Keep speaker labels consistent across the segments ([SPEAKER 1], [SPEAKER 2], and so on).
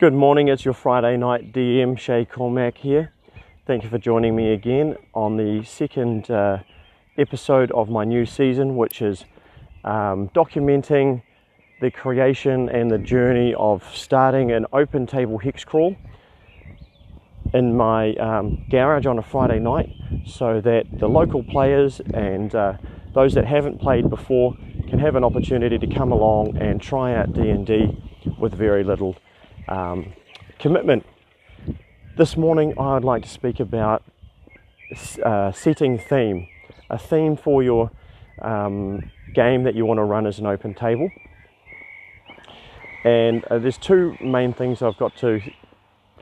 [SPEAKER 1] Good morning, it's your Friday night DM, Shay Cormack here. Thank you for joining me again on the second uh, episode of my new season, which is um, documenting the creation and the journey of starting an open table hex crawl in my um, garage on a Friday night so that the local players and uh, those that haven't played before can have an opportunity to come along and try out D&D with very little um, commitment. This morning I'd like to speak about uh, setting theme, a theme for your um, game that you want to run as an open table. And uh, there's two main things I've got to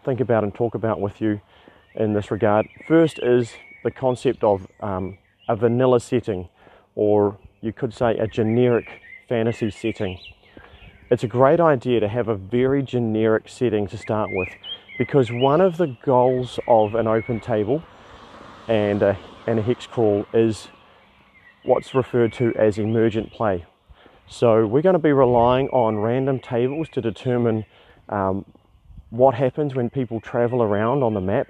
[SPEAKER 1] think about and talk about with you in this regard. First is the concept of um, a vanilla setting, or you could say a generic fantasy setting. It's a great idea to have a very generic setting to start with because one of the goals of an open table and a, and a hex crawl is what's referred to as emergent play. So we're going to be relying on random tables to determine um, what happens when people travel around on the map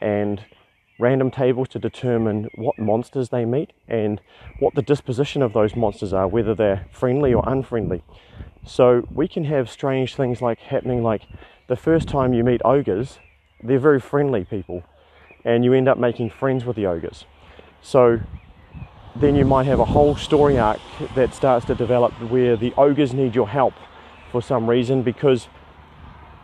[SPEAKER 1] and random tables to determine what monsters they meet and what the disposition of those monsters are, whether they're friendly or unfriendly. So we can have strange things like happening like the first time you meet ogres, they're very friendly people and you end up making friends with the ogres. So then you might have a whole story arc that starts to develop where the ogres need your help for some reason because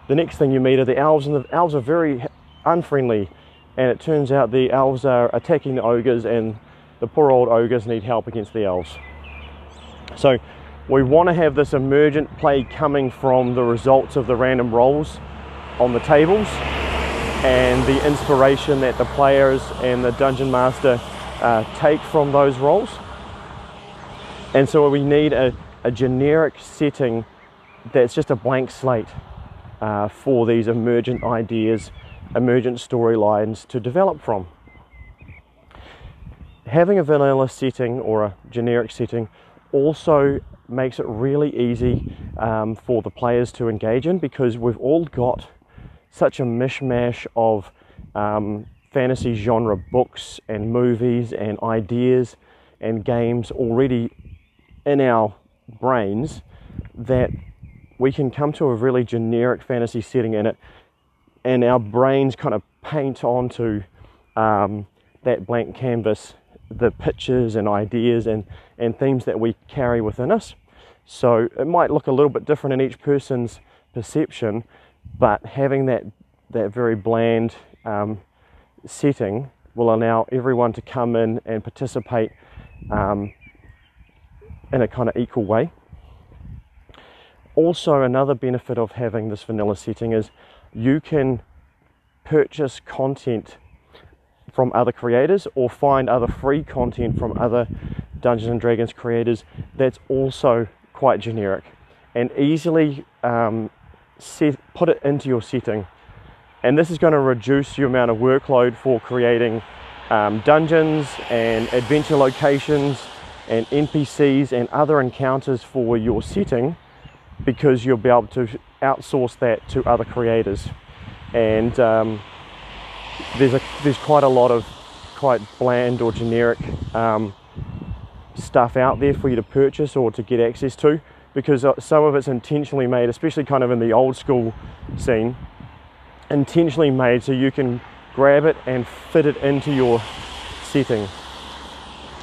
[SPEAKER 1] the next thing you meet are the elves, and the elves are very unfriendly. And it turns out the elves are attacking the ogres, and the poor old ogres need help against the elves. So we want to have this emergent play coming from the results of the random rolls on the tables and the inspiration that the players and the dungeon master uh, take from those rolls. And so we need a, a generic setting that's just a blank slate uh, for these emergent ideas, emergent storylines to develop from. Having a vanilla setting or a generic setting also makes it really easy um, for the players to engage in because we've all got such a mishmash of um, fantasy genre books and movies and ideas and games already in our brains that we can come to a really generic fantasy setting in it, and our brains kind of paint onto um, that blank canvas the pictures and ideas and, and themes that we carry within us. So it might look a little bit different in each person's perception, but having that that very bland um, setting will allow everyone to come in and participate um, in a kind of equal way. Also, another benefit of having this vanilla setting is you can purchase content from other creators or find other free content from other Dungeons and Dragons creators that's also quite generic and easily um, set, put it into your setting. And this is going to reduce your amount of workload for creating um, dungeons and adventure locations and NPCs and other encounters for your setting because you'll be able to outsource that to other creators. And um, there's a there's quite a lot of quite bland or generic um, stuff out there for you to purchase or to get access to because uh, some of it's intentionally made, especially kind of in the old school scene, intentionally made so you can grab it and fit it into your setting.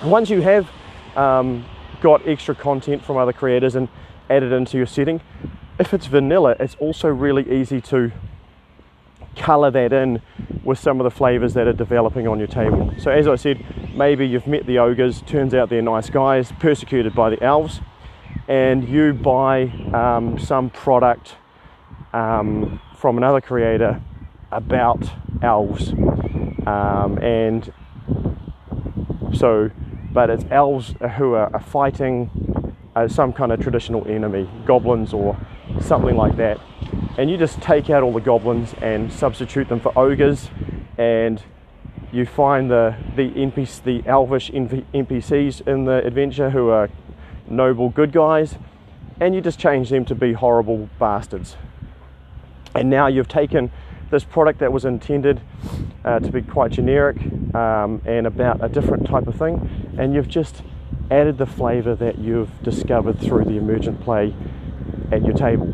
[SPEAKER 1] Once you have um, got extra content from other creators and added into your setting. If it's vanilla, it's also really easy to color that in with some of the flavors that are developing on your table. So, as I said, maybe you've met the ogres, turns out they're nice guys, persecuted by the elves, and you buy um, some product um, from another creator about elves. Um, and so, but it's elves who are, are fighting as some kind of traditional enemy, goblins or something like that. And you just take out all the goblins and substitute them for ogres, and you find the the NPC, the elvish NPCs in the adventure who are noble good guys, and you just change them to be horrible bastards. And now you've taken this product that was intended uh, to be quite generic um, and about a different type of thing, and you've just added the flavour that you've discovered through the emergent play at your table.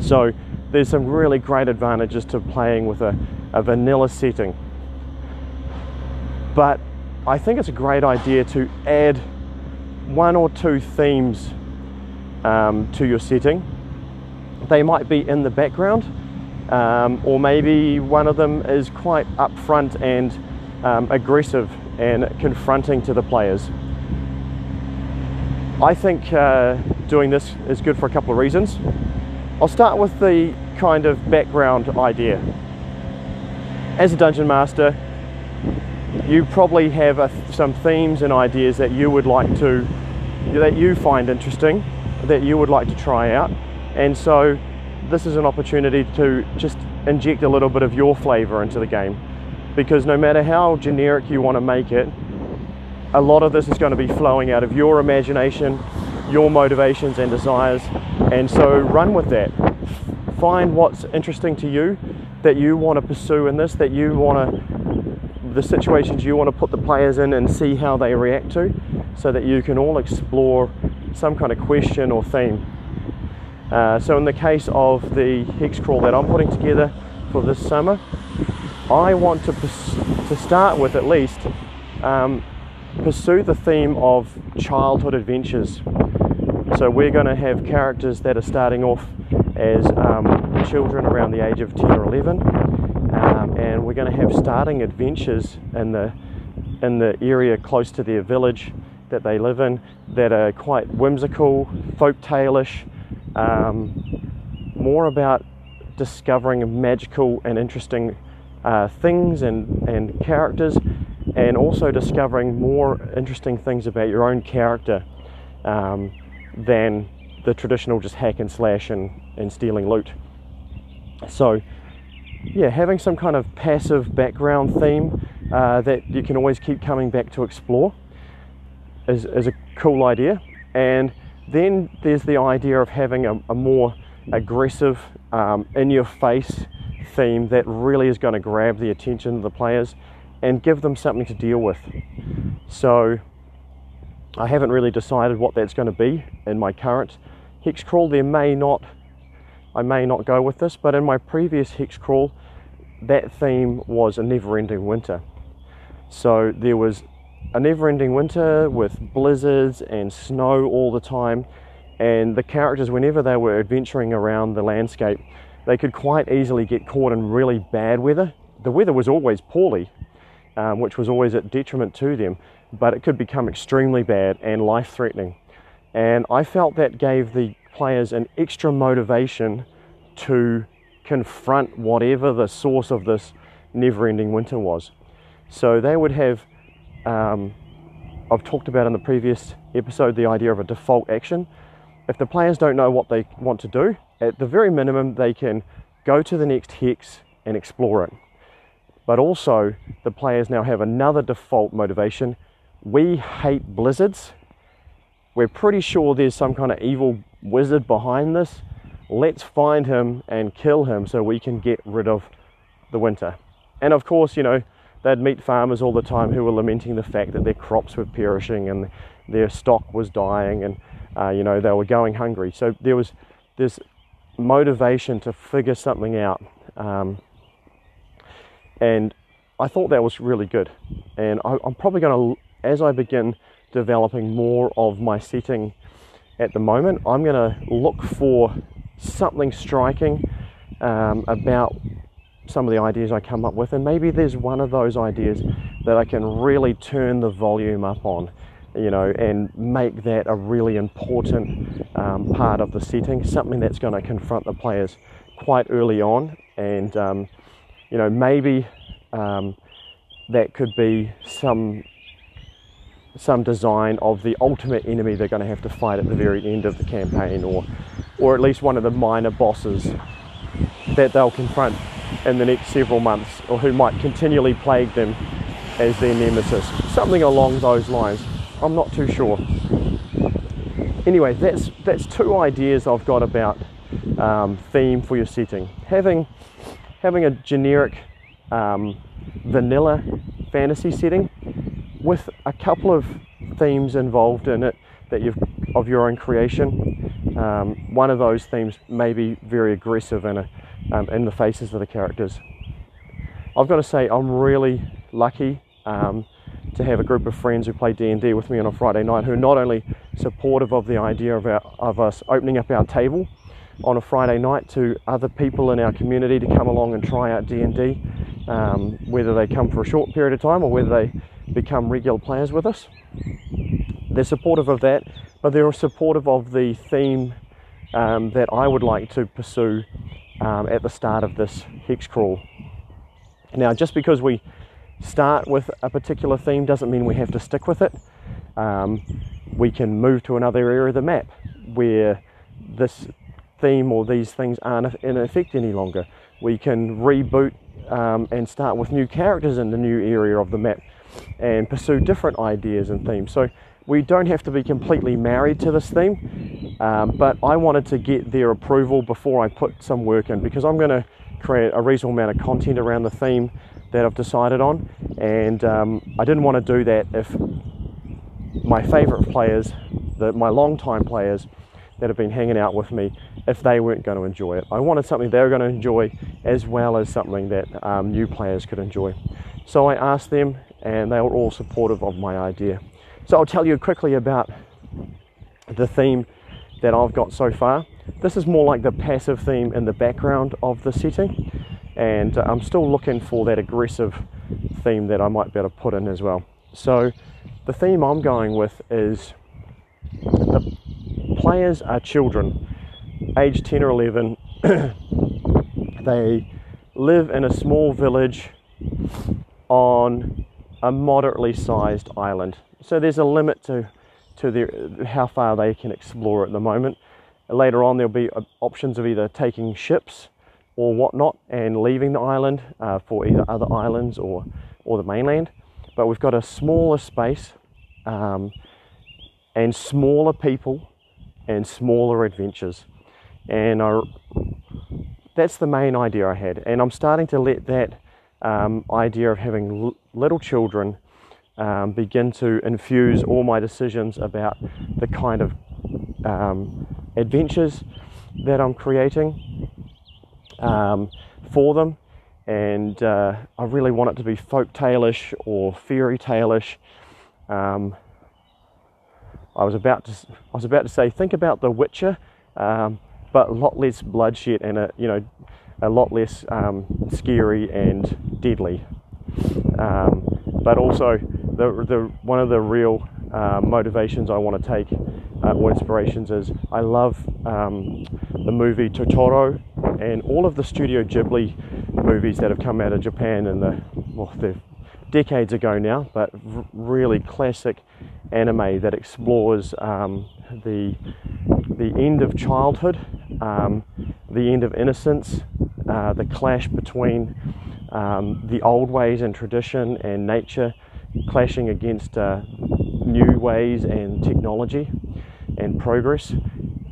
[SPEAKER 1] So there's some really great advantages to playing with a, a vanilla setting. But I think it's a great idea to add one or two themes um, to your setting. They might be in the background, um, or maybe one of them is quite upfront and um, aggressive and confronting to the players. I think uh, doing this is good for a couple of reasons. I'll start with the kind of background idea. As a dungeon master, you probably have a, some themes and ideas that you would like to, that you find interesting, that you would like to try out. And so this is an opportunity to just inject a little bit of your flavor into the game. Because no matter how generic you want to make it, a lot of this is going to be flowing out of your imagination, your motivations and desires. And so run with that. Find what's interesting to you that you want to pursue in this, that you want to, the situations you want to put the players in and see how they react to, so that you can all explore some kind of question or theme. Uh, so, in the case of the hex crawl that I'm putting together for this summer, I want to, to start with at least um, pursue the theme of childhood adventures. So we're going to have characters that are starting off as um, children around the age of 10 or 11, um, and we're going to have starting adventures in the in the area close to their village that they live in that are quite whimsical, folk tale-ish, um, more about discovering magical and interesting uh, things and, and characters and also discovering more interesting things about your own character um, than the traditional just hack and slash and, and stealing loot. So, yeah, having some kind of passive background theme uh, that you can always keep coming back to explore is, is a cool idea. And then there's the idea of having a, a more aggressive, um, in your face theme that really is going to grab the attention of the players and give them something to deal with. So I haven't really decided what that's going to be in my current hex crawl. There may not, I may not go with this, but in my previous hex crawl, that theme was a never-ending winter. So there was a never-ending winter with blizzards and snow all the time, and the characters, whenever they were adventuring around the landscape, they could quite easily get caught in really bad weather. The weather was always poorly, um, which was always at detriment to them, but it could become extremely bad and life threatening. And I felt that gave the players an extra motivation to confront whatever the source of this never ending winter was. So they would have, um, I've talked about in the previous episode, the idea of a default action. If the players don't know what they want to do, at the very minimum, they can go to the next hex and explore it but also the players now have another default motivation. We hate blizzards. We're pretty sure there's some kind of evil wizard behind this. Let's find him and kill him so we can get rid of the winter. And of course, you know, they'd meet farmers all the time who were lamenting the fact that their crops were perishing and their stock was dying and, uh, you know, they were going hungry. So there was this motivation to figure something out. Um, and I thought that was really good. And I, am probably going to, as I begin developing more of my setting at the moment, I'm going to look for something striking um, about some of the ideas I come up with, and maybe there's one of those ideas that I can really turn the volume up on, you know, and make that a really important um, part of the setting, something that's going to confront the players quite early on, and um, you know, maybe um, that could be some some design of the ultimate enemy they're going to have to fight at the very end of the campaign, or or at least one of the minor bosses that they'll confront in the next several months, or who might continually plague them as their nemesis. Something along those lines. I'm not too sure. Anyway, that's that's two ideas I've got about um, theme for your setting. Having having a generic um, vanilla fantasy setting with a couple of themes involved in it that you've of your own creation. Um, one of those themes may be very aggressive in, a, um, in the faces of the characters. I've got to say I'm really lucky um, to have a group of friends who play D&D with me on a Friday night who are not only supportive of the idea of, our, of us opening up our table on a Friday night to other people in our community to come along and try out D&D, um, whether they come for a short period of time or whether they become regular players with us. They're supportive of that, but they're supportive of the theme um, that I would like to pursue um, at the start of this hex crawl. Now, just because we start with a particular theme doesn't mean we have to stick with it. Um, we can move to another area of the map where this theme or these things aren't in effect any longer. We can reboot um, and start with new characters in the new area of the map and pursue different ideas and themes. So we don't have to be completely married to this theme, um, but I wanted to get their approval before I put some work in because I'm going to create a reasonable amount of content around the theme that I've decided on, and um, I didn't want to do that if my favourite players, the, my long-time players that have been hanging out with me, if they weren't going to enjoy it. I wanted something they were going to enjoy as well as something that um, new players could enjoy. So I asked them, and they were all supportive of my idea. So I'll tell you quickly about the theme that I've got so far. This is more like the passive theme in the background of the setting and uh, I'm still looking for that aggressive theme that I might be able to put in as well. So the theme I'm going with is the players are children, age 10 or 11. they live in a small village on a moderately sized island. So there's a limit to to their, how far they can explore at the moment. Later on, there'll be uh, options of either taking ships or whatnot and leaving the island uh, for either other islands or, or the mainland. But we've got a smaller space um, and smaller people and smaller adventures. And I, that's the main idea I had. And I'm starting to let that um, idea of having l- little children um, begin to infuse all my decisions about the kind of um, adventures that I'm creating um, for them. And uh, I really want it to be folk tale-ish or fairy tale-ish. Um, I was about to I was about to say think about The Witcher, um, but a lot less bloodshed and a you know a lot less um, scary and deadly. Um, but also the, the one of the real uh, motivations I want to take uh, or inspirations is I love um, the movie Totoro and all of the Studio Ghibli movies that have come out of Japan in the well, they're decades ago now, but r- really classic anime that explores um, the the end of childhood, um, the end of innocence, uh, the clash between um, the old ways and tradition and nature clashing against uh, new ways and technology and progress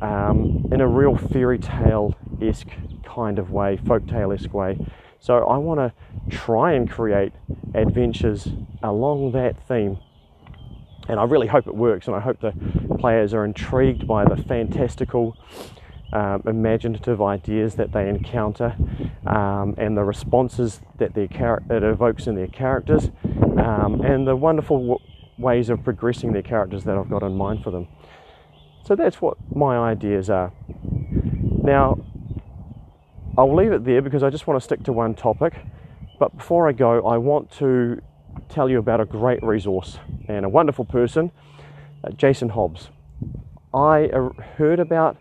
[SPEAKER 1] um, in a real fairy tale esque kind of way, folktale esque way. So I want to try and create adventures along that theme. And I really hope it works, and I hope the players are intrigued by the fantastical, um, imaginative ideas that they encounter um, and the responses that their char- it evokes in their characters, um, and the wonderful w- ways of progressing their characters that I've got in mind for them. So that's what my ideas are. Now, I'll leave it there because I just want to stick to one topic. But before I go, I want to tell you about a great resource and a wonderful person, uh, Jason Hobbs. I uh, heard about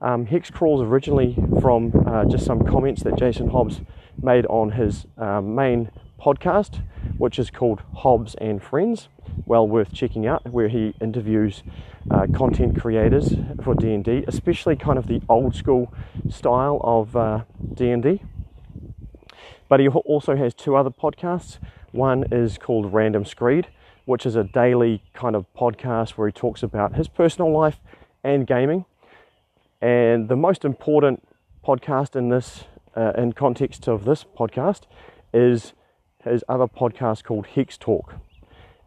[SPEAKER 1] um, hex crawls originally from uh, just some comments that Jason Hobbs made on his um, main podcast, which is called Hobbs and Friends. Well worth checking out, where he interviews uh, content creators for D&D, especially kind of the old school style of uh, D&D. But he also has two other podcasts. One is called Random Screed, which is a daily kind of podcast where he talks about his personal life and gaming. And the most important podcast in this, uh, in context of this podcast, is his other podcast called Hex Talk.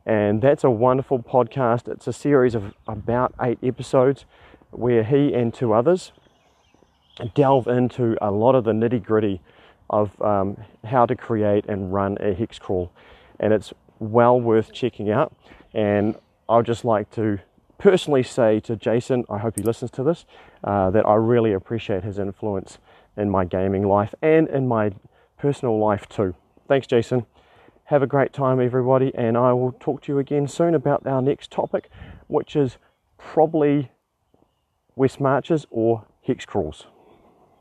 [SPEAKER 1] And that's a wonderful podcast. It's a series of about eight episodes where he and two others delve into a lot of the nitty gritty of um, how to create and run a hex crawl. And it's well worth checking out. And I'd just like to personally say to Jason, I hope he listens to this, uh, that I really appreciate his influence in my gaming life and in my personal life too. Thanks, Jason. Have a great time, everybody, and I will talk to you again soon about our next topic, which is probably West Marches or Hex Crawls.